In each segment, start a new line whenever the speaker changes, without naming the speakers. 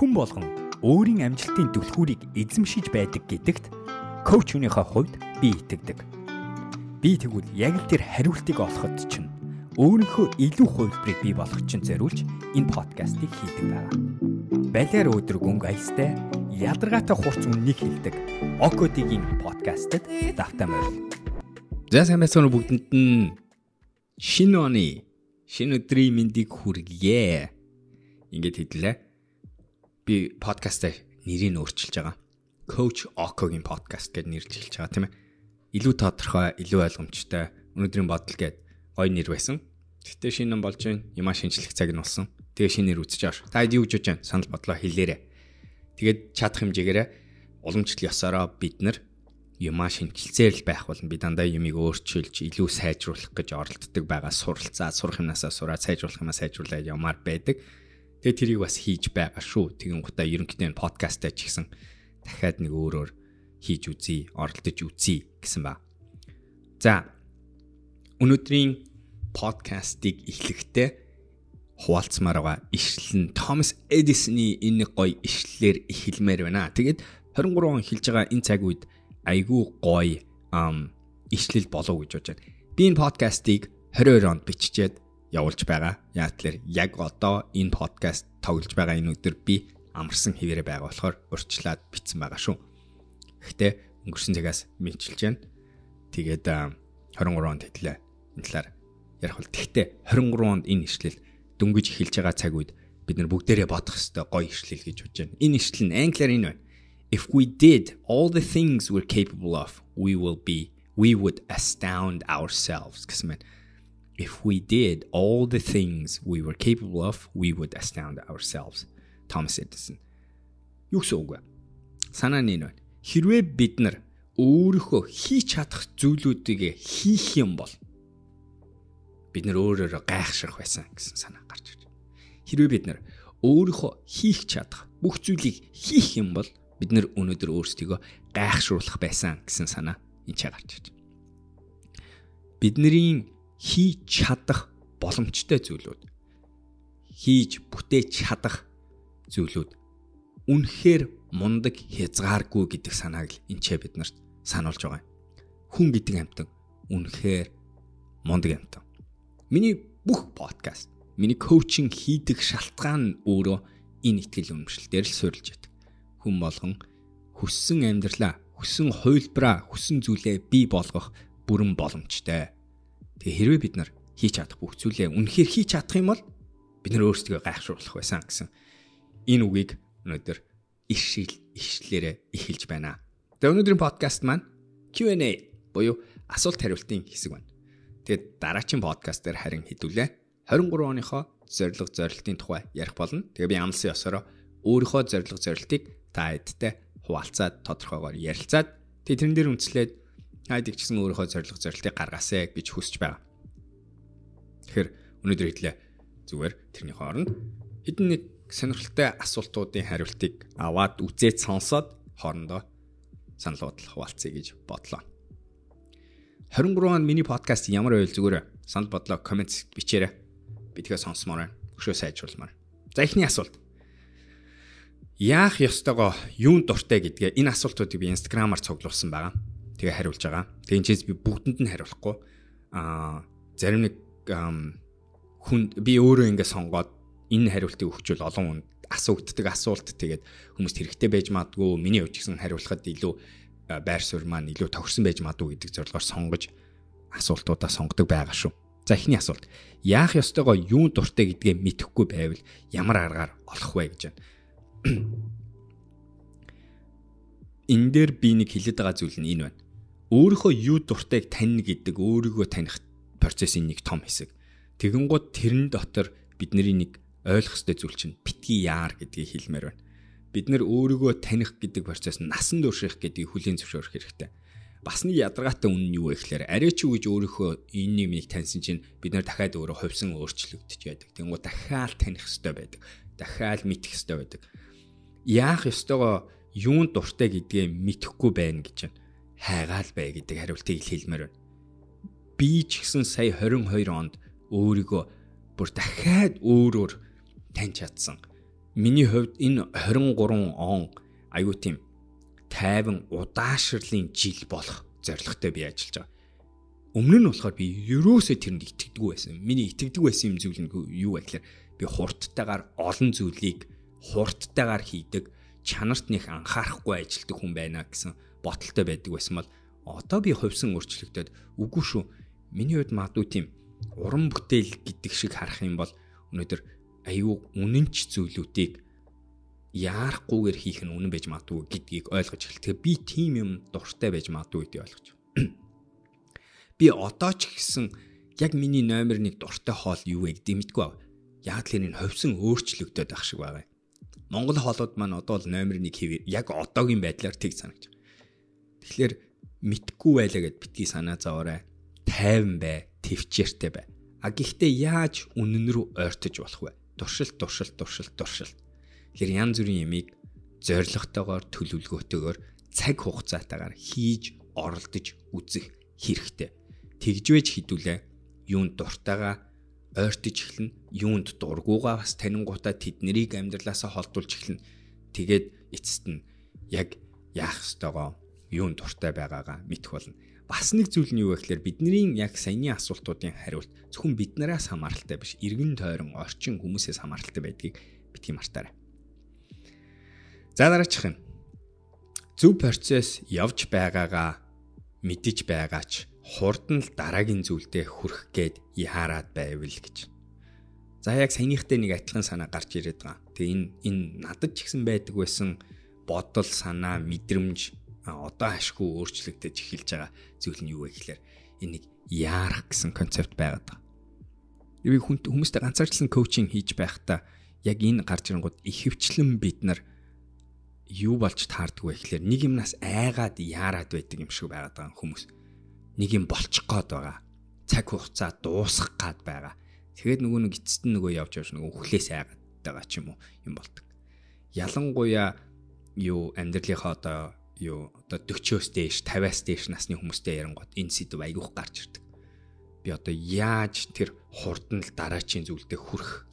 Хүн болгон өөрийн амжилтын түлхүүрийг эзэмшиж байдаг гэдэгт коуч өнөөхөө хувьд би итгэдэг. Би тэгвэл яг л тэр хариултыг олоход чинь өөрийнхөө илүү хувилбарыг бий болгох чинь зориулж энэ подкастыг хийдэг байгаа. Балиар өдрөг өнгө аястай ядаргаатай хурц үннийг хилдэг Окодигийн подкастт давтаа морил. За сайн байцгаана бүгдэнд нь шинэ оны шинэ өдрийн мэндийг хүргье. Ингээд хэллээ. Би подкастаа нэрийг өөрчилж байгаа. Coach Okoгийн подкаст гэж нэрлж хэлж байгаа тийм ээ. Илүү тодорхой, илүү ойлгомжтой өнөөдрийн бодол гээд гоё нэр байсан. Гэтэ шинэ ном болж байна. Ямаа шинжлэх цаг нь болсон. Тэгээ шинэ нэр үзэж байгаа. Та юу гэж бодож байна? Санал бодлоо хэлээрэй. Тэгээд чадах хэмжээгээр уламжлал ёсороо бид нар юмаа шинжилцээр л байх болно. Би дандаа юмыг өөрчилж, илүү сайжруулах гэж оролддог байгаа. Суралцаа, сурах юмнасаа сураад сайжруулах юмаа сайжруулаад явмаар байдаг. Тэгээ тэрийг бас хийж байгаа шүү. Тэгин гутаа ерөнхийдөө подкастаа ч гэсэн дахиад нэг өөрөөр хийж үзье, оролдож үзье гэсэн ба. За өнөөдрийн подкастыг эхлэхдээ хуваалцмаар байгаа ишлэл нь Томас Эдисоны энэ гоё ишлэлээр эхэлмээр байна. Тэгээд 23 он хэлж байгаа энэ цаг үед айгүй гоё ам ишлэл болов гэж бодож байна. Би энэ подкастыг 22 онд биччихэд явуулж байгаа. Яг тэлэр яг одоо энэ подкаст тоглож байгаа энэ өдөр би амарсан хിവэрэ байгаа болохоор урьдчилаад битсэн байгаа шүү. Гэхдээ өнгөрсөн цагаас мэдчилж байна. Тэгээд 23 онд хэтлээ. Энэ талаар ярих бол тэгтээ 23 онд энэ ишлэл дөнгөж эхэлж байгаа цаг үед бид нар бүгдээрээ бодох ёстой гоё ишлэл гэж бодож байна. Энэ ишлэл нь англиар энэ байна. If we did all the things we're capable of, we will be we would astound ourselves гэсэн мэн. If we did all the things we were capable of, we would astound ourselves. Thomas Edison. Юу гэсэн үг вэ? Санаа нь энэ байна. Хэрвээ бид нар өөрийнхөө хийж чадах зүйлүүдийг хийх юм бол бид нар өөрөөрөө гайхшрах байсан гэсэн санаа гарч ирж байна. Хэрвээ бид нар өөрийнхөө хийх чадах бүх зүйлийг хийх юм бол бид нар өнөөдөр өөрсдийгөө гайхшруулах байсан гэсэн санаа энэ ч гарч ирж байна. Бидний хийж чадах боломжтой зүйлүүд хийж бүтээж чадах зүйлүүд үнэхээр мундаг хязгааргүй гэдэг санааг л энэ ч бид нарт сануулж байгаа юм. Хүн гэдэг амтан үнэхээр мундаг амтан. Миний бүх подкаст, миний коучинг хийдэг шалтгаан өөрөө энэ ихтгэл үнэмшил дээр л суурилж байдаг. Хүн болгон хүссэн амьдралаа, хүссэн хувилбараа, хүссэн зүйлээ бий болгох бүрэн боломжтой. Тэгээ хэрвээ бид нар хийж чадах бүх зүйлээ үнэхээр хийж чадах юм бол бид нар өөрсдөө гайхшруулах байсан гэсэн энэ үгийг өнөөдөр ишил ишлэлээрээ эхэлж байна. Тэгээ өнөөдрийн подкаст маань Q&A буюу асуулт хариултын хэсэг байна. Тэгээд дараагийн подкаст дээр харин хэдүүлээ 23 оныхоо зорилго зорилтын тухай ярих болно. Тэгээ би амлсан ёсороо өөрийнхөө зорилго зорилтыг та эдтэй хуваалцаад тодорхойгоор ярилцаад тэгээ тэрэн дээр үндэслээд хайдаг гэсэн өөрийнхөө зорилго зорилтыг гаргаасай гэж хүсэж байгаа. Тэгэхээр өнөөдөр хэлээ зүгээр тэрний хооронд хэдэн нэг сонирхолтой асуултуудын хариултыг аваад үзээд сонсоод хоорондоо санал бодлого хуваалцъя гэж бодлоо. 23 он миний подкаст ямар байл зүгээр санал бодлоо коммент бичээрэй. Би тэгээ сонсомоор байна. Өшөө сайжруулмаар. За эхний асуулт. Яах ёстойгоо юунд дуртай гэдгээ энэ асуултуудыг би инстаграмаар цуглуулсан байгаа. Тэгээ хариулж байгаа. Тэгээ энэ би бүгдэнд нь хариулахгүй. Аа зарим нэг хүн би өөрөө ингэ сонгоод энэ хариултыг өгчвөл олон хүнд асуугддаг асуулт тэгээд хүмүүст хэрэгтэй байж магадгүй миний хувьд гэсэн хариулахад илүү байр суурь маань илүү тохирсон байж магадгүй гэдэг зорилгоор сонгож асуултуудаа сонгодог байгаа шүү. За эхний асуулт. Яах ёстойгоо юун дуртай гэдгээ мэдэхгүй байвал ямар аргаар олох вэ гэж байна. Энэ дээр би нэг хэлээд байгаа зүйл нь энэ байна. Өөрийнхөө юу дуртайг тань гэдэг өөрийгөө таних процессын нэг том хэсэг. Тэгэн гут тэрэн дотор бидний нэг ойлгох ёстой зүйл чинь битгий яар гэдгийг хэлмээр байна. Бид нэр өөрийгөө таних гэдэг процесс насан турших гэдгийг хүлийн зөвшөөрөх хэрэгтэй. Бас нэг ядаргаатай үн нь юу вэ гэхээр арай ч үгэж өөрийнхөө энэ юмыг таньсан чинь бид нэр дахиад өөрөө хувьсан өөрчлөгдөж яадаг. Тэнгүү дахиад таних ёстой байдаг. Дахиад мэдэх ёстой байдаг. Яах ёстойгоо юун дуртай гэдгээ мэдэхгүй байна гэж байна. Хайгаал бай гэдэг хариултыг хэлмээр байна. Би ч гэсэн сая 22 онд өөрийгөө бүр дахиад өөрөөр таньж чадсан. миний хувьд энэ 23 он аюу тийм тайван удаашрлын жил болох зорилготой би ажиллаж байгаа. Өмнө нь болохоор би ерөөсөө тэрэнд итгэдэг байсан. Миний итгэдэг байсан юм зүйл нь юу вэ гэхээр би хурдтайгаар олон зүйлийг хурдтайгаар хийдэг, чанарт нэх анхаарахгүй ажилладаг хүн байна гэсэн боталтай байдаг байсан бол одоо би хувьсан өөрчлөгдөд үгүй шүү. Миний хувьд магадгүй тийм уран бүтээл гэдэг шиг харах юм бол өнөөдөр аюу үнэнч зүйлүүдийг яарахгүйгээр хийх нь үнэн байж магадгүй гэдгийг ойлгож эхэл. Тэгээ би тийм юм дуртай байж магадгүй гэдгийг ойлгож. Би одоо ч гэсэн яг миний номер 1 дуртай хоол юу вэ гэдэг мэдгүй аа. Яг л энэ ховсон өөрчлөгдөд байх шиг байгаа. Монгол хоолууд маань одоо л номер 1 хэвээр яг одоогийн байдлаар тэг санагч. Тэгэхээр мэдгүй байлаа гэд битгий санаа зовоорой. Тайван бай, төвчээртэй бай. А гэхдээ яаж үнэн рүү ойртож болох вэ? Туршилт, туршилт, туршилт, туршилт. Тэгэхээр янз бүрийн ямиг зоригтойгоор төлөвлөгөөтэйгээр цаг хугацаатаагаар хийж оролдож үзэх хэрэгтэй. Тэгжвэж хідүүлээ юунд дуртайгаа ойртож эхэлнэ. Юунд дургуугаа бас танингуудаа тэднийг амьдралаасаа холдуулж эхэлнэ. Тэгээд эцэст нь яг яах ёстойгоо юунд дуртай байгаагаа мэдэх болно. Бас нэг зүйл нь юу вэ гэхээр бидний яг саяны асуултуудын хариулт зөвхөн биднээс хамааралтай биш, иргэн тойрон орчин хүмүүсээс хамааралтай байдгийг битгий мартаарай. За дараачих нь зөв процесс явж байгаагаа мэдэж байгаач хурдан л дараагийн зүйлдээ хүрэх гээд яарад байвал гэж. За яг саяныхтай нэг адилхан санаа гарч ирээд байгаа. Тэгээ энэ энэ надад ч ихсэн байдаг байсан бодол, санаа, мэдрэмж одоо ашгүй өөрчлөгдөж эхэлж байгаа зүйл нь юу вэ гэхээр энэ нэг яарах гэсэн концепт байгаад байгаа. Би хүмүүстэй ганцаарчлан коучинг хийж байхдаа яг энэ гарч ирэнгууд ихэвчлэн бид нар юу болж таардаг вэ гэхээр нэг юмнаас айгаад яарад байдаг юм шиг байгаад байгаа хүмүүс. Нэг юм болчих гээд байгаа. Цаг хугацаа дуусгах гээд байгаа. Тэгээд нөгөө нэг эцэст нь нөгөө явж явж нөгөө хүлээс айгаад байгаа ч юм уу юм болдог. Ялангуяа юу амьдралынхаа одоо юу одоо 40-оос дээш 50-аас дээш насны хүмүүстэй ярангууд энэ сэдв айгүйх гарч ирдэг. Би одоо яаж тэр хурдан л дараачийн зүйлдээ хүрэх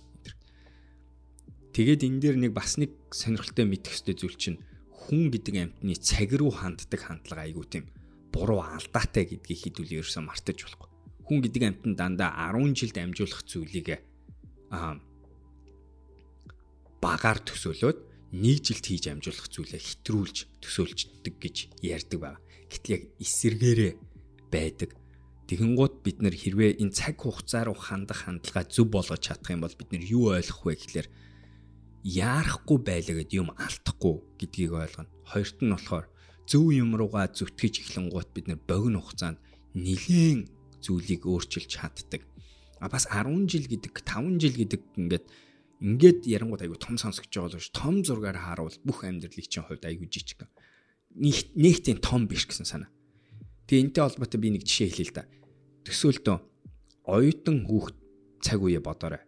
Тэгээд энэ дээр нэг бас нэг сонирхолтой мэдэх ёстой зүйл чинь хүн гэдэг амьтны цаг руу ханддаг хандлага айгүй тийм буруу алдаатай гэдгийг хідүүл ерөөсөө мартаж болохгүй. Хүн гэдэг амьтан дандаа 10 жилд амжуулах зүйлийг аа багаар төсөөлөөд нэг жилд хийж амжуулах зүйлээ хэтрүүлж төсөөлждөг гэж ярьдаг байна. Гэтэл яг эсэргээрээ байдаг. Тэгэнгუთ бид нэр хэрвээ энэ цаг хугацаа руу хандах хандлага зөв болгож чадах юм бол бид нэр юу ойлгох вэ гэхлээр яарахгүй байлаа гэд юм алдахгүй гэдгийг ойлгоно. Хоёрт нь болохоор зөв юм руугаа зүтгэж эхлэнгуут бид нэр богино хугацаанд нэлээд зүйлийг өөрчилж чаддаг. А бас 10 жил гэдэг 5 жил гэдэг ингээд Ингээд ярангууд айгүй том сонсогч байгаа ш. Том зургаар харуул бүх амьдралыг чинь хувьд айгүй жижиг. Нэгтийн том биш гэсэн санаа. Тэгээ энтэй холбоотой би нэг жишээ хэлье л да. Төсөөлтөө оюутан хүүхд цаг үе бодоорой.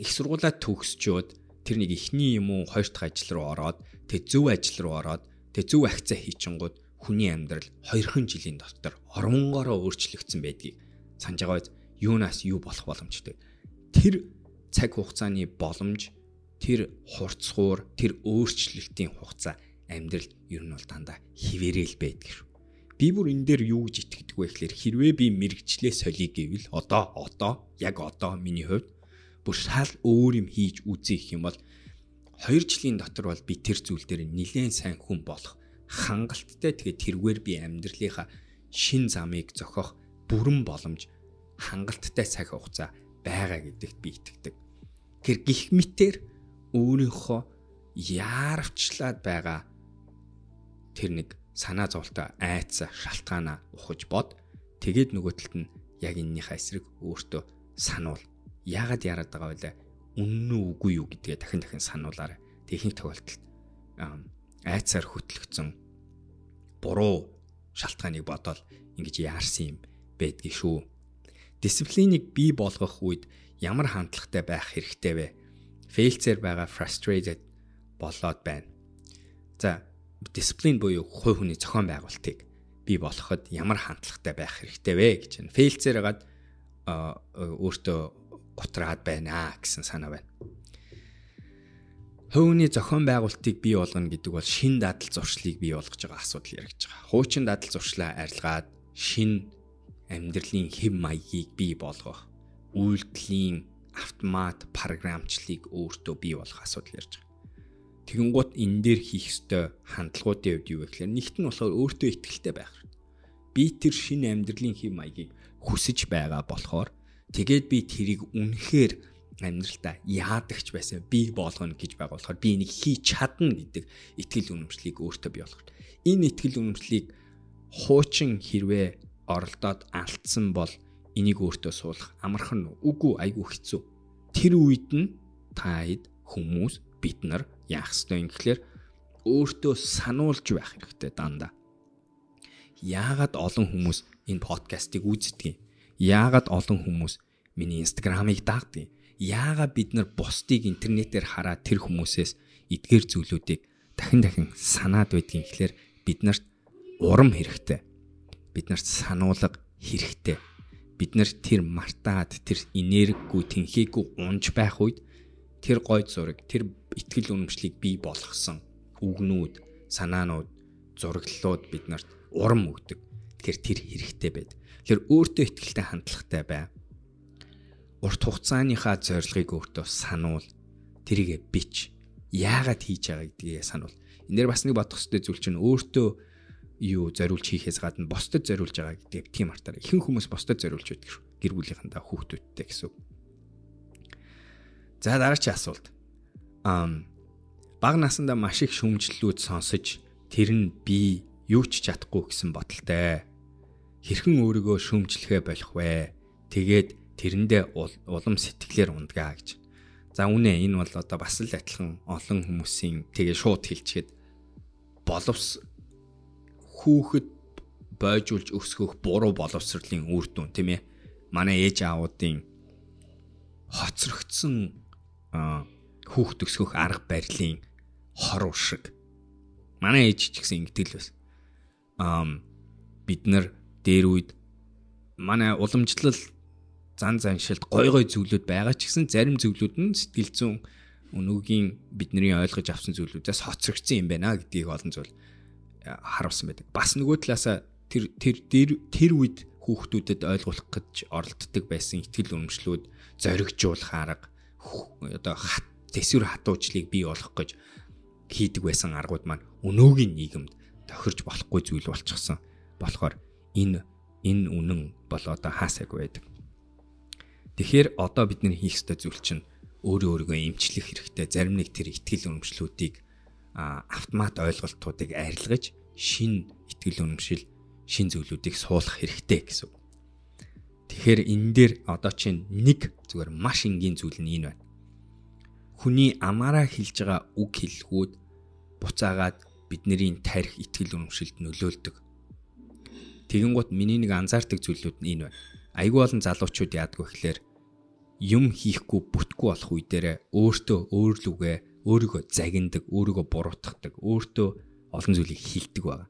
Их сургуулаа төгсчөөд тэр нэг ихний юм уу хоёр дахь ажил руу ороод тэг зөв ажил руу ороод тэг зөв акцаа хийчингууд хүний амьдрал 2хан жилийн дотор ормонгороо өөрчлөгдсөн байдгийг санаж байгаа биз юунаас юу болох боломжтой. Тэр цаг хугацааны боломж тэр хурцгуур тэр өөрчлөлтийн хугацаа амьдралд ер нь бол дандаа хിവэрэл байдаг. Би бүр энэ дээр юу гэж итгэдэг вэ гэхээр хэрвээ би мэрэгчлээ солиё гэвэл одоо одоо яг одоо миний хувьд бүр шал өөр юм хийж үзэх юм бол 2 жилийн дотор бол би тэр зүйл дээр нэлээд сайн хүн болох хангалттай тэгээ тэргээр би амьдралынхаа шин замыг зохиох бүрэн боломж хангалттай цаг хугацаа байгаа гэдэгт би итгэдэг. Тэр гих мэтэр өөрийнхөө яарвчлаад байгаа тэр нэг санаа зовлтой айц шалтгаанаа ухаж бод тэгээд нөгөө талд нь яг эннийхээ эсрэг өөртөө сануул. Яагаад яарад байгаа вэ? Үнэн үү үгүй юу гэдгээ дахин дахин сануулаарай. Техник тохиолдолд айцаар хөтлөгдсөн буруу шалтгааныг бодоод ингэж яарсан юм байдгийг шүү. Дисциплинийг бий болгох үед ямар хандлагатай байх хэрэгтэй вэ? Фейлцээр байгаа frustrated болоод байна. За, дисциплин буюу хувь хүний зохион байгуулалтыг бий болгоход ямар хандлагатай байх хэрэгтэй вэ гэж байна. Фейлцээр хагаад өөртөө гутраад байна гэсэн санаа байна. Хувийн зохион байгуулалтыг бий болгоно гэдэг бол шин дадал зуршлыг бий болгож байгаа асуудал яригдж байгаа. Хуучин дадал зуршлаа арилгаад шин амьдралын хэв маягийг бий болгох, үйлдэлийн автомат програмчлалыг өөртөө бий болгох асуудал ярьж байгаа. Тэгэн гут энэ дээр хийх ёстой хандлагуудын хувьд юу вэ гэхээр нэгт нь болохоор өөртөө ихтэй байх хэрэгтэй. Би тэр шинэ амьдралын хэв маягийг хүсэж байгаа болохоор тэгээд би тэрийг үнэхээр амьдралдаа яадагч байсан би болгоно гэж байгаа болохоор би энийг хийж чадна гэдэг итгэл үнэмшлийг өөртөө бий болгох. Энэ итгэл үнэмшлийг хуучин хэрвээ оролдоод алдсан бол энийг өөртөө суулгах амархан үгүй айгүй хэцүү. Тэр үед нь таад хүмүүс бид нар яах ёстой юм гэхлээр өөртөө сануулж байх хэрэгтэй дандаа. Яагаад олон хүмүүс энэ подкастыг үздэг юм? Яагаад олон хүмүүс миний инстаграмыг дагдаг юм? Яагаад бид нар бусдыг интернетээр хараад тэр хүмүүсээс эдгээр зүйлүүдийг дахин дахин санаад байдгийг гэхлээр бид нарт урам хэрэгтэй. Бид нарт сануулга хэрэгтэй. Бид нар тэр мартаад тэр энерггүй тэнхээгүй унж байх үед тэр гой зураг, тэр ихтгэл үнэмшлийг бий болгосон үгнүүд, санаанууд, зураглалууд бид нарт урам өгдөг. Тэгэхээр тэр хэрэгтэй байд. Тэгэхээр өөртөө ихтгэлтэй хандлагатай бай. Урт хугацааныхаа зорилгыг өөртөө сануул. Тэрийг бич. Яагаад хийж байгаа гэдгийг сануул. Энэ дэр бас нэг бодох хэрэгтэй зүйл чинь өөртөө юу зориулж хийхээс гадна босдод зориулж байгаа гэдэг тийм артаар ихэнх хүмүүс босдод зориулж байдаг шүү. Гэр бүлийнхэндээ хүүхдүүдтэй гэсэн. За дараагийн асуулт. Ам баг насандаа маш их шүмжлэлүүд сонсож тэр нь би юу ч чадахгүй гэсэн бодолтой. Хэрхэн өөрийгөө шүмжлэхэ болох вэ? Тэгээд тэрэндээ улам сэтгэлээр ундгаа гэж. За үнэ энэ бол одоо бас л адилхан олон хүмүүсийн тэгээ шууд хэлчихэд боловс хүүхэд бойжуулж өсгөх буруу боловсролын үр дүн тийм ээ. Манай ээж аавуудын хоцрогдсон хүүхд өсгөх арга барилын хор уршиг. Манай ээж ч гэсэн ингэдэг л байсан. Аа бид нар дээр үед манай уламжлал зан заншилт гой гой зүйлүүд байгаа ч гэсэн зарим зүйлүүд нь сэтгэл зүйн өнөөгийн бидний ойлгож авсан зүйлүүдээс хоцрогдсон юм байна гэдгийг олон зүйл харуулсан байдаг. Бас нөгөө талаасаа тэр тэр тэр үед хүүхдүүдэд ойлгуулах гэж оролддог байсан ихтгэл үнэмшлүүд зоригжуулах арга одоо тэсвэр хатуужлыг бий болгох гэж хийдэг байсан аргууд маань өнөөгийн нийгэмд тохирч болохгүй зүйл болчихсон. болохоор энэ энэ үнэн бол одоо хаасайг байдаг. Тэгэхээр одоо бидний хийх ёстой зүйл чинь өөрөө өөрийгөө эмчлэх хэрэгтэй. Зарим нэг тэр ихтгэл үнэмшлүүдийг автомат ойлголтуудыг арилгаж шин ихтгэл үнэмшил шин зүйлүүдийг суулгах хэрэгтэй гэсэн. Тэгэхээр энэ дээр одоо чинь нэг зүгээр маш энгийн зүйл нь энэ байна хүний амаараа хэлж байгаа үг хэллгүүд буцаагаад бидний тарих итгэл үнэмшилд нөлөөлдөг. Тэгэн гут миний нэг анзаардаг зүйлүүд нь энэ байна. Айгүй олон залуучууд яадгүй гэхлээр юм хийхгүй бүтггүй болох үе дээр өөртөө өөрлөгөө өөрийгөө загиндаг, өөрийгөө буруутгадаг, өөртөө олон зүйлийг хилдэг байгаа.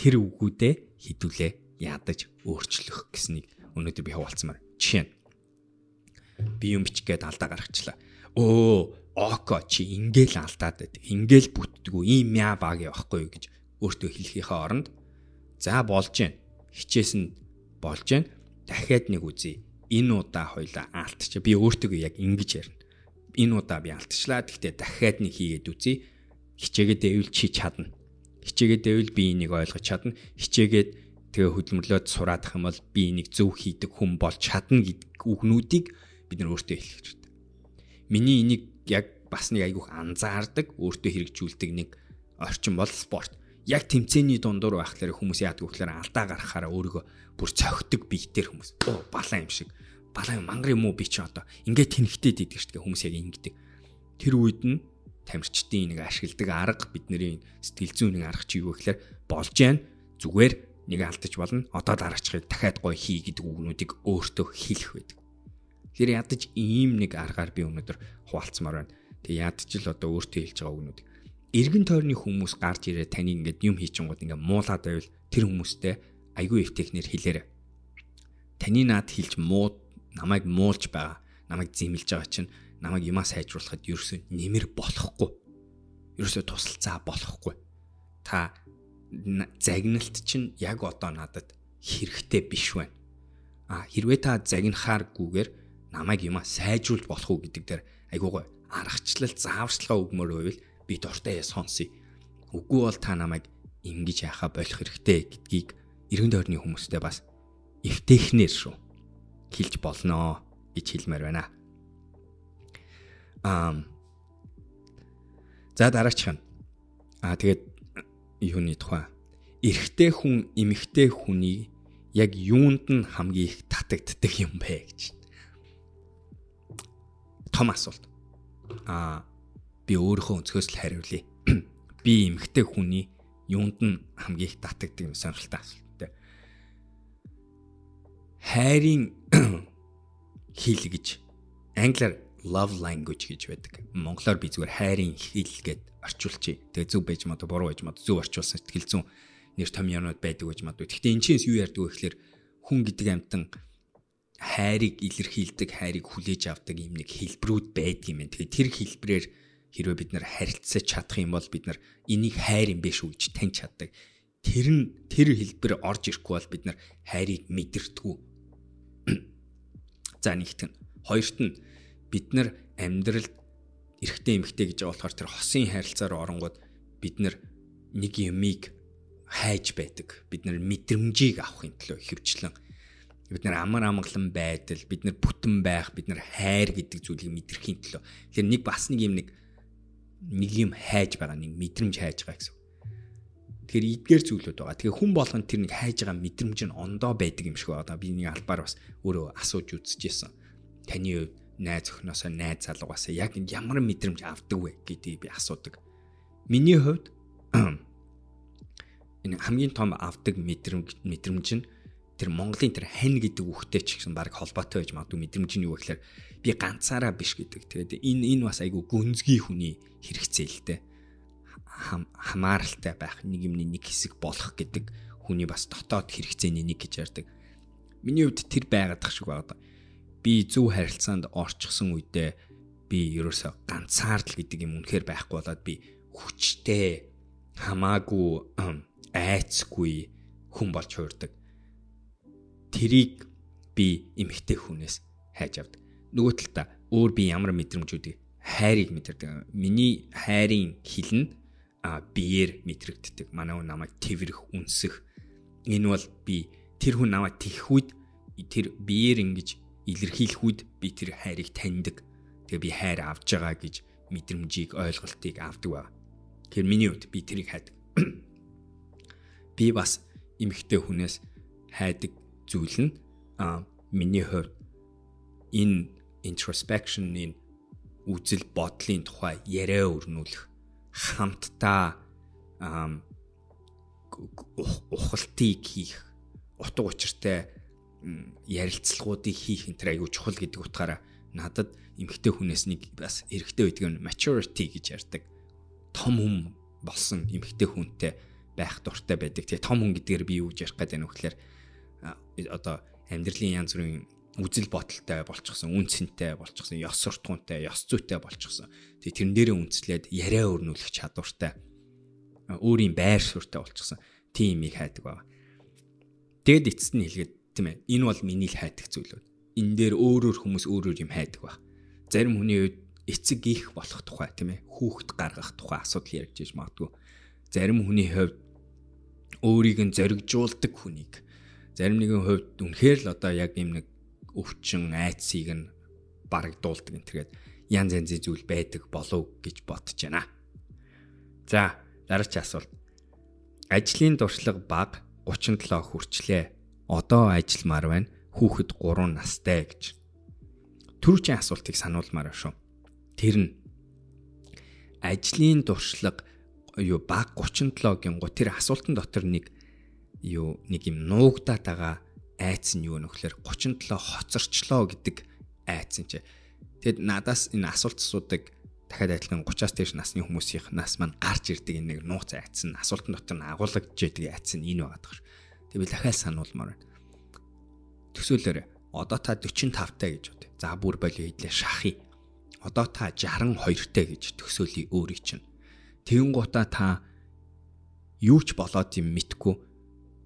Тэр үгүүдээ хідүүлээ ядаж өөрчлөх гэснийг өнөөдөр би хаваалцмаар. Жишээ нь би юм бичгээд алдаа гаргачлаа. Өө око чи ингээл алдаад байдаг. Ингээл бүтдгүү ийм яа баг явахгүй юу гэж өөртөө хэлхийнхээ оронд за болж гэн. Хичээс нь болж гэн. Дахиад нэг үзье. Энэ удаа хоёлаа аалтч. Би өөртөө яг ингэж ярина. Энэ удаа би алтчлаа. Гэхдээ дахиад нэг хийгээд үзье. Хичээгээд дэвэл чи чадна. Хичээгээд дэвэл би энийг ойлгож чадна. Хичээгээд тэгээ хөдөлмөрлөөд сураадах юм бол би энийг зөв хийдэг хүн болж чадна гэдэг үгнүүдийг бид нар өөртөө хэлэх хэрэгтэй. Миний энийг яг бас нэг айгүйх анзаардаг, өөртөө хэрэгжүүлдэг нэг орчин бол спорт. Яг тэмцээний дундуур байхлаар хүмүүс яадаг вэ гэхээр алдаа гаргахаараа өөрийгөө бүр цогтөг биетэр хүмүүс. Оо балаа юм шиг. Балаа мангар юм уу би чи одоо ингээд тэнхтэй дийдэг шүү дээ хүмүүс яг ингэдэг. Тэр үед нь тамирчдын нэг ашигладаг арга бидний сэтгэл зүйн нэг арга чи юу гэхээр болж гэн зүгээр нэг алдаж болно. Одоо дараачихыг дахиад гоё хий гэдэг үгнүүдийг өөртөө хэлэх байдаг. Тэр ядаж ийм нэг аргаар би өнөөдөр хуваалцмаар байна. Тэг ч л одоо өөртөө хэлж байгаа үгнүүд. Иргэн тойрны хүмүүс гарч ирээ таны ингээд юм хийчихэнгууд ингээд муулаад байвал тэр хүмүүстэй айгүй их технэр хэлээрэ. Таны наад хэлж муу намайг муулж байгаа, намайг зэмлж байгаа чинь намайг юмаа сайжруулахад ерөөсөө нэмэр болохгүй. ерөөсөө тусалцаа болохгүй. Та загналт чинь яг одоо надад хэрэгтэй биш байна. А хэрвээ та загнахааргүйгээр намайг юма сайжруулж болох уу гэдэг дээр айгуугой аргачлал зааварчилгаа өгмөр байвал би дуртай сонсъё. Үгүй бол та намайг ингэж яхаа болох хэрэгтэй гэдгийг эргэн тойрны хүмүүстэй бас эвтэхнэр шүү хэлж болноо гэж хэлмээр байна. Аа За дараачих нь. Аа тэгээд юуны тухай эрэгтэй хүн эмэгтэй хүний яг юунд нь хамгийн их татагддаг юм бэ гэж. Том асуулт. Аа би өөрийнхөө өнцгөөс л хариулъя. Би эмэгтэй хүний юунд нь хамгийн их татагддаг юм сонирхолтой асуулт. Хайрын хэл гэж англиар love language гэж байдаг. Монголоор би зүгээр хайрын хэл гэд орчуулчих. Тэгээ зөв байж маа буруу байж маа зөв орчуулсан сэтгэл зүйн нэр томьёонууд байдаг гэж маа. Гэхдээ энэ чинь юу ярьдаг вэ гэхээр хүн гэдэг амтан хайрыг илэрхийлдэг, хайрыг хүлээж авдаг юм нэг хэлбэрүүд байдаг юм байна. Тэгээ тэр хэлбрээр хэрвээ бид нар харилцаж чадах юм бол бид нар энийг хайр юм биш үү гэж таньж чаддаг. Тэр нь тэр хэлбэр орж ирэхгүй бол бид нар хайрыг мэдэрдэггүй. За нэгт нь хоёрт нь бид нар амьдралд эрэгтэй эмэгтэй гэж байгаа болохоор тэр хосын харилцаар оронгууд бид нар нэг юмыг хайж байдаг. Бид нар мэдрэмжийг авахын төлөө хөвчлэн бид нар амар амгалан байдал, бид нар бүтэн байх, бид нар хайр гэдэг зүйлийг мэдрэхийн төлөө. Тэгэхээр нэг бас нэг юм нэг нэг юм хайж байгаа, нэг мэдрэмж хайж байгаа гэсэн. Тэгэхээр эдгээр зүйлүүд байгаа. Тэгэхээр хүн болгонд тэр нэг хайж байгаа мэдрэмж нь ондоо байдаг юм шиг байна. Би нэг албаар бас өөрөө асууж үзчихсэн. Таны хувьд найз өхнөөсөө найз залуугаасаа яг ямар мэдрэмж авдаг вэ гэдгийг би асуудаг. Миний хувьд энэ хамгийн том авдаг мэдрэмж мэдрэмж нь тэр Монголын тэр хань гэдэг үгтэй ч гэсэн баг холбоотой байж магадгүй мэдрэмж нь юу гэхээр би ганцаараа биш гэдэг. Тэгээд энэ энэ бас айгүй гүнзгий хүний хэрэгцээ л дээ. Хамааралтай байх, нэг юмны нэг хэсэг болох гэдэг хүний бас дотоод хэрэгцээний нэг гэж ярьдаг. Миний хувьд тэр байгаад тах шиг байна би зөв харилцаанд орчихсон үедээ би ерөөсө ганцаардл гэдэг юм үнэхээр байхгүй болоод би хүчтэй хамаагүй айцгүй хүн болж хуурдаг. Тэрийг би эмэгтэй хүнээс хайж авдаг. Нөгөө талдаа өөр би ямар мэдрэмжүүдийг хайрыг мэдэрдэг. Миний хайрын хил нь а биеэр мэдрэгддэг. Манай хүн намайг тэрвэрх, үнсэх. Энэ бол би тэр хүн намайг тих үед тэр биеэр ингэж илэрхийлэх үед би тэр хайрыг таньдаг. Тэгээ би хайр авж байгаа гэж мэдрэмжийг ойлголтыг авдаг ба. Тэгэхээр миний хувьд би тэрийг хайдаг. Би бас эмэгтэй хүнээс хайдаг зүйл нь а миний хувьд энэ introspection энэ үзэл бодлын тухай яриа өрнүүлэх хамтдаа ухалтыг хийх утга учиртай ярилцлагуудыг хийх энэ төр аягүй чухал гэдэг утгаараа надад эмэгтэй хүнээс нэг бас эрэгтэй байдаг нь maturity гэж ярьдаг. Том хүн болсон эмэгтэй хүнтэй байх дуртай байдаг. Тэгээ том хүн гэдгээр би юу гэж ярих гэдэг нь вөхлөөр одоо амьдралын янз бүрийн үзэл бодолтой болчихсон, үн цэнтэй болчихсон, ёс суртахуунтай, ёс зүйтэй болчихсон. Тэгээ тэрэн дээрээ үнслээд яриа өрнүүлэх чадвартай өөрийн байр суурьтай болчихсон. Тийм их хайдаг байна. Тэгэд эцэст нь хэлгээд тийм ээ. Энэ бол миний л хайдаг зүйлүүд. Энэ дээр өөрөөр хүмүүс өөрөөр юм хайдаг баг. Зарим хүний үед эцэг их болох тухай тийм ээ. Хүүхэд гаргах тухай асуудал ярьж иж магадгүй. Зарим хүний хувьд өөрийг нь зоригжуулдаг хүнийг зарим нэгэн хувьд үнэхээр л одоо яг юм нэг өвчин айцыг нь барагдуулдаг энэ тэгээд янз янзын зүйл байдаг болов гэж бодож байна. За дараач асуулт. Ажлын дуршлаг баг 37 хүрчлээ одоо ажилламаар байна. Хүүхэд 3 настай гэж. Төрүүчийн асуултыг сануулмаар шүү. Тэр нь ажлын дуршлаг юу баг 37 гингу тэр асуултан дотор нэг юу нэг юм нуугдаад байгаа айц нь юу нөхлөөр 37 хоцорчлоо гэдэг айц нь чи. Тэгэд надаас энэ асуулт асуудаг дахиад адилхан 30-аас дээш насны хүмүүсийнх нас маань гарч ирдэг энэ нэг нууц айц нь асуултан дотор нь агуулгаж яадаг айц нь энэ байгаа даа. Тэг би дахиад сануулмаар байна. Төсөөлөөр одоо та 45 таа гэж бод. За бүр болио хийлээ шахъя. Одоо та 62 таа гэж төсөөлөе өөрийг чинь. Тэгэн гутаа та юу ч болоод юм мэдгүй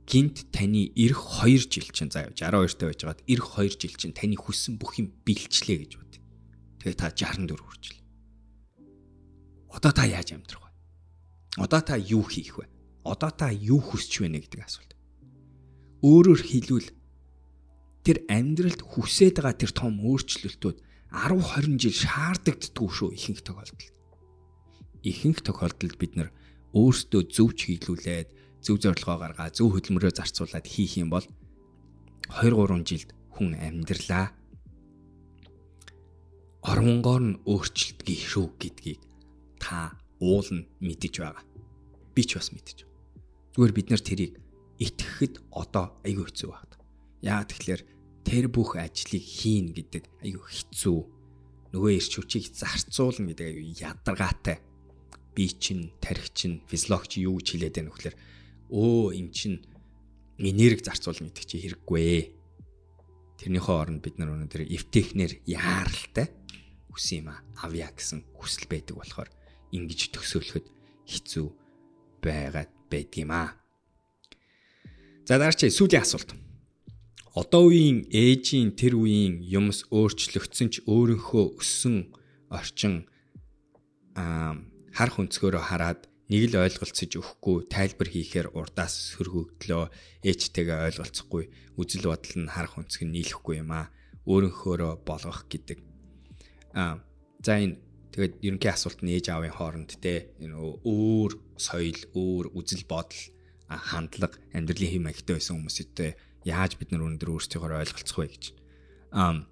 гинт таны эх 2 жил чинь заа 62 та байжгаад эх 2 жил чинь таны хүссэн бүх юм бэлчлээ гэж бод. Тэгээ та 64 хүрчлээ. Одоо та яаж амьдрах вэ? Одоо та юу хийх вэ? Одоо та юу хүсч байна гэдэг асуулт. Өөрөөр хэлбэл тэр амьдралд хүсээд байгаа тэр том өөрчлөлтүүд 10 20 жил шаардагддгүй шүү ихэнх тохиолдолд. Ихэнх тохиолдолд бид нар өөрсдөө зөв чиглүүлээд зөв зорилгоо гаргаа зөв хөдөлмөрөө зарцуулаад хийх юм бол 2 3 жилд хүн амьдралаа оронгоор нь өөрчлөлтгий шүү гэдгийг та уул нь мэдэж байгаа. Би ч бас мэдэж. Зүгээр бид нар тэрийг итгэхэд одоо айгүй хэцүү байна. Яа тэгэхээр тэр бүх ажлыг хийн гэдэг айгүй хэцүү. Нөгөө ирч хүчийг зарцуулна гэдэг айгүй ядаргаатай би чинь тарих чинь физиологч юу гэж хэлээд байна вөхлөр өө эн чинь энерги зарцуулна гэдэг чи хэрэггүй. Тэрнийхөө оронд бид нар өнөөдөр эвтехнэр яаралтай үс юм авъя гэсэн хүсэл байдаг болохоор ингэж төсөөлөхөд хэцүү байгаад байдгийм аа. За дараач сүүлийн асуулт. Одоо үеийн ээжийн тэр үеийн юмс өөрчлөгдсөн ч өөрийнхөө өссөн орчин аа харах өнцгөөрөө хараад нэг л ойлголцож өгөхгүй тайлбар хийхээр урдаас сөргөгдлөө ээжтэйгээ ойлголцохгүй үзэл бодол нь харах өнцг нь нийлэхгүй юм аа. Өөрийнхөөрөө болгох гэдэг. Аа за энэ тэгээд ерөнхий асуулт нь ээж аавын хооронд те энэ өөр соёл өөр үзэл бодол хандлага амьдралын хэм маягтай байсан хүмүүстэй яаж бид нар өндөр өөрсдийгөө ойлголцох вэ гэж. Аа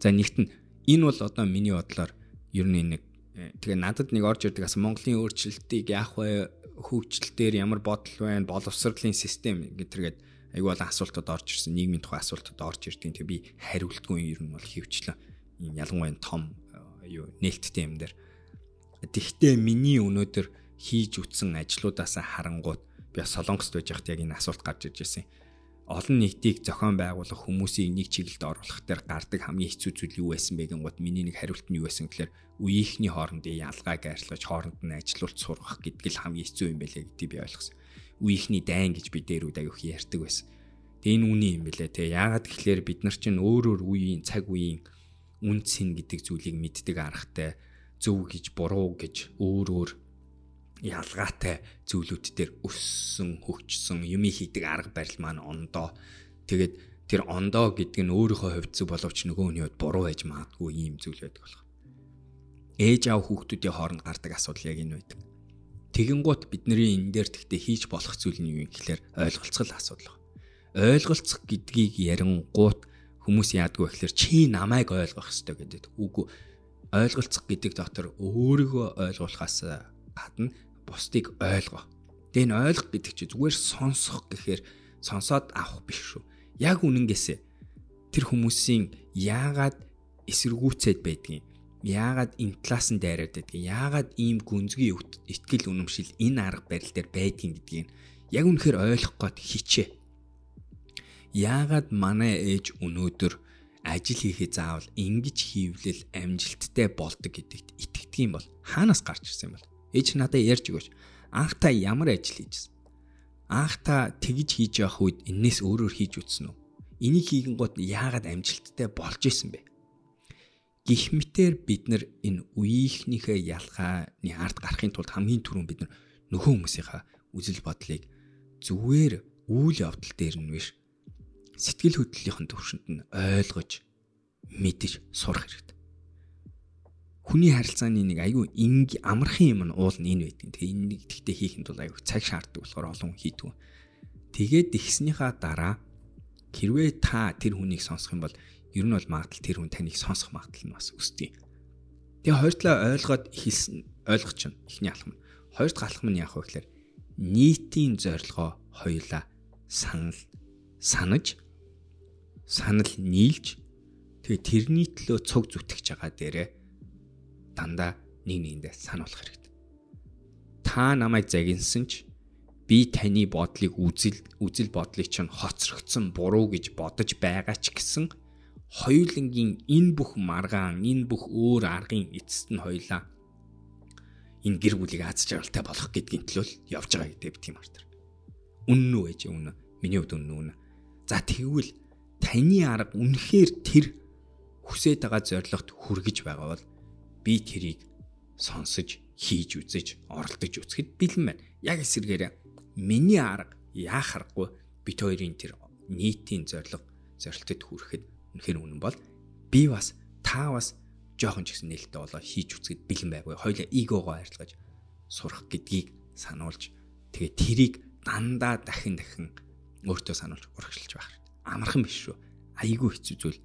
за нэгт нь энэ бол одоо миний бодлоор ер нь нэг тэгээ надад нэг орж ирдэг асан Монголын өөрчлөлтийг яах вэ? Хөгжлөлтээр ямар бодол байна? Боловсролын систем гэтэргээд айгүй олон асуултууд орж ирсэн. Нийгмийн тухай асуултууд орж ирдэг. Тэгээ би хариултгүй ер нь бол хөвчлээ. Ялангуяа том юу нээлттэй юм дээр. Тэгвэл миний өнөөдөр хийж үтсэн ажлуудаас харангуут би солонгост байж хат яг энэ асуулт гарч ирж байсан олон нийтийг зохион байгуулах хүмүүсийг нэг чиглэлд оруулах дээр гардаг хамгийн хэцүү зүйл юу байсан бэ гингод миний нэг хариулт нь юу байсан гэхээр үеийнхний хоорондын ялгааг арилгаж хооронд нь ажилуулт сургах гэдэг л хамгийн хэцүү юм байлээ гэдгийг би ойлгосон. Үеийнхний дайн гэж би дээрүүд аяух ярьдаг байсан. Тэгээ энэ үний юм бэлээ те. Яагаад гэхээр бид нар чинь өөр өөр үеийн цаг үеийн үнц ин гэдэг зүйлийг мэддэг аргатай зөв гэж буруу гэж өөр өөр ялгаатай зүйлүүд дээр өссөн, хөгжсөн, юм хийдэг арга барил маань ондоо. Тэгээд тэр ондоо гэдэг нь өөрийнхөө хувьд зөв боловч нөгөө хүний хувьд буруу байж магадгүй ийм зүйл байдаг болох. Ээж аав хүүхдүүдийн хооронд гардаг асуудал яг энэ байдаг. Тэгэнгუთ бидний энэ дээр тэгтээ хийж болох зүйл нь юу юм гэхээр ойлголцол асуудал. Ойлголцох гэдгийг ярингуут хүмүүс яадгүй гэхээр чи намайг ойлгох ёстой гэдэг. Үгүй ойлголцох гэдэг дотор өөрийгөө ойлгуулахаас гадна бусдыг ойлгоо. Тэгээ энэ ойлгох гэдэг чинь зүгээр сонсох гэхээр сонсоод авах биш шүү. Яг үнэнгээсээ тэр хүмүүсийн яагаад эсэргүүцээд байдгийг яагаад энэ талаас нь дайраад байдгийг яагаад ийм гүнзгий итгэл үнэмшил энэ арга барил дээр байдгийг гэдгийг яг үнэхээр ойлгох гээд хичээ. Яагаад манай ээж өнөөдөр ажил хийхээ заавал ингэж хийвлэл амжилттай болдог гэдэгт итгэдэг юм бол хаанаас гарч ирсэн юм бол Ээж надад ярьж өгөөч. Анх та ямар ажил хийжсэн? Анх та тэгж хийж явах үед энээс өөрөөр хийж үтсэн үү? Энийг хийгэн гот яагаад амжилттай болж исэн бэ? Гэх мэтэр бид нар энэ үеийнхнийхээ ялгааны ард гарахын тулд хамгийн түрүүн бид нар нөхөө хүмүүсийнхаа үзэл бодлыг зүгээр үйл явдал дээр нь биш сэтгэл хөдлөлийн төвшөнд нь ойлгож мэдэж сурах хэрэгтэй хүний харилцааны нэг айгүй инг амархан юм нь уул нь энэ байдаг. Тэгээ энэ тэгтээ хийхэд бол айгүй цаг шаарддаг болохоор олон хийдэг. Тэгээд ихснийхаа дараа хэрвээ та тэр хүнийг сонсох юм бол ер нь бол магадл тэр хүн таныг сонсох магадл нь бас өсдөг. Тэгээ хоёр талаа ойлгоод хэлсэн ойлгож чинь ихний алхам. Хоёр дахь алхам нь яах вэ гэхээр нийтийн зорилгоо хоёулаа санал санаж санал нийлж тэгээ тэрний төлөө цуг зүтгэж байгаа дээрээ дандаа нэг нэгэндээ сануулах хэрэгтэй. Та намайг загинсан ч би таны бодлыг үзэл үзэл бодлыг чинь хоцрогдсон буруу гэж бодож байгаа ч гэсэн хоёулангийн энэ бүх маргаан энэ бүх өөр аргын эцэст нь хоёлаа энэ гэр бүлийг аз жаргалтай болгох гэдгийн төлөө явж байгаа гэдэг би тийм артер. Үнэн үү ээж үнэн. Миний хувьд үнэн үнэн. За тэгвэл таны арга үнэхээр тэр хүсэж байгаа зорилгот хүргэж байгаа бол би тэрийг сонсож хийж үзэж оролдож үзэхэд бэлэн байна. Яг эсэргээр миний арга яах аргагүй бит хоёрын тэр нийтийн зорилго зорилтод хүрэхэд үнэхээр үнэн бол би бас та бас жоохон ч гэсэн нээлттэй болоо хийж үзэхэд бэлэн байггүй. Хоёлаа эгоогоо арилгаж сурах гэдгийг сануулж тэгээ тэрийг дандаа дахин дахин өөртөө сануулж урагшилж байх хэрэгтэй. Амархан биш шүү. Айгүй хэцүү зүйл.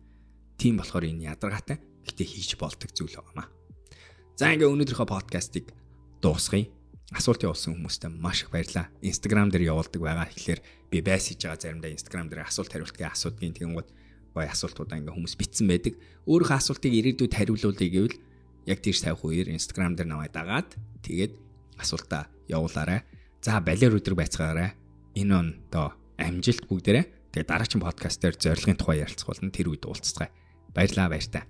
Тийм болохоор энэ ядаргаатай гэтээ хийж болдог зүйл байгаамаа. За ингээ өнөөдрийнхөө подкастыг дуусгая. Асуулт явуулсан хүмүүстээ маш их баярлалаа. Instagram дээр явуулдаг байгаа. Тэгэхээр би байс хийж байгаа заримдаа Instagram дээр асуулт хариултгийн асуудгийн тэгэн гол гоё асуултуудаа ингээ хүмүүс битсэн байдаг. Өөрийнхөө асуултыг ирээдүйд хариулуулъя гэвэл яг тийш тавих үеэр Instagram дээр намайг дагаад тэгээд асуултаа явуулаарай. За балер өдрөг байцгаарай. Энэ он доо амжилт бүгдээрээ. Тэгээд дараагийн подкаст дээр зорилгын тухай ярилцах болно. Тэр үед уулзцгаая. Баярлалаа баяр та.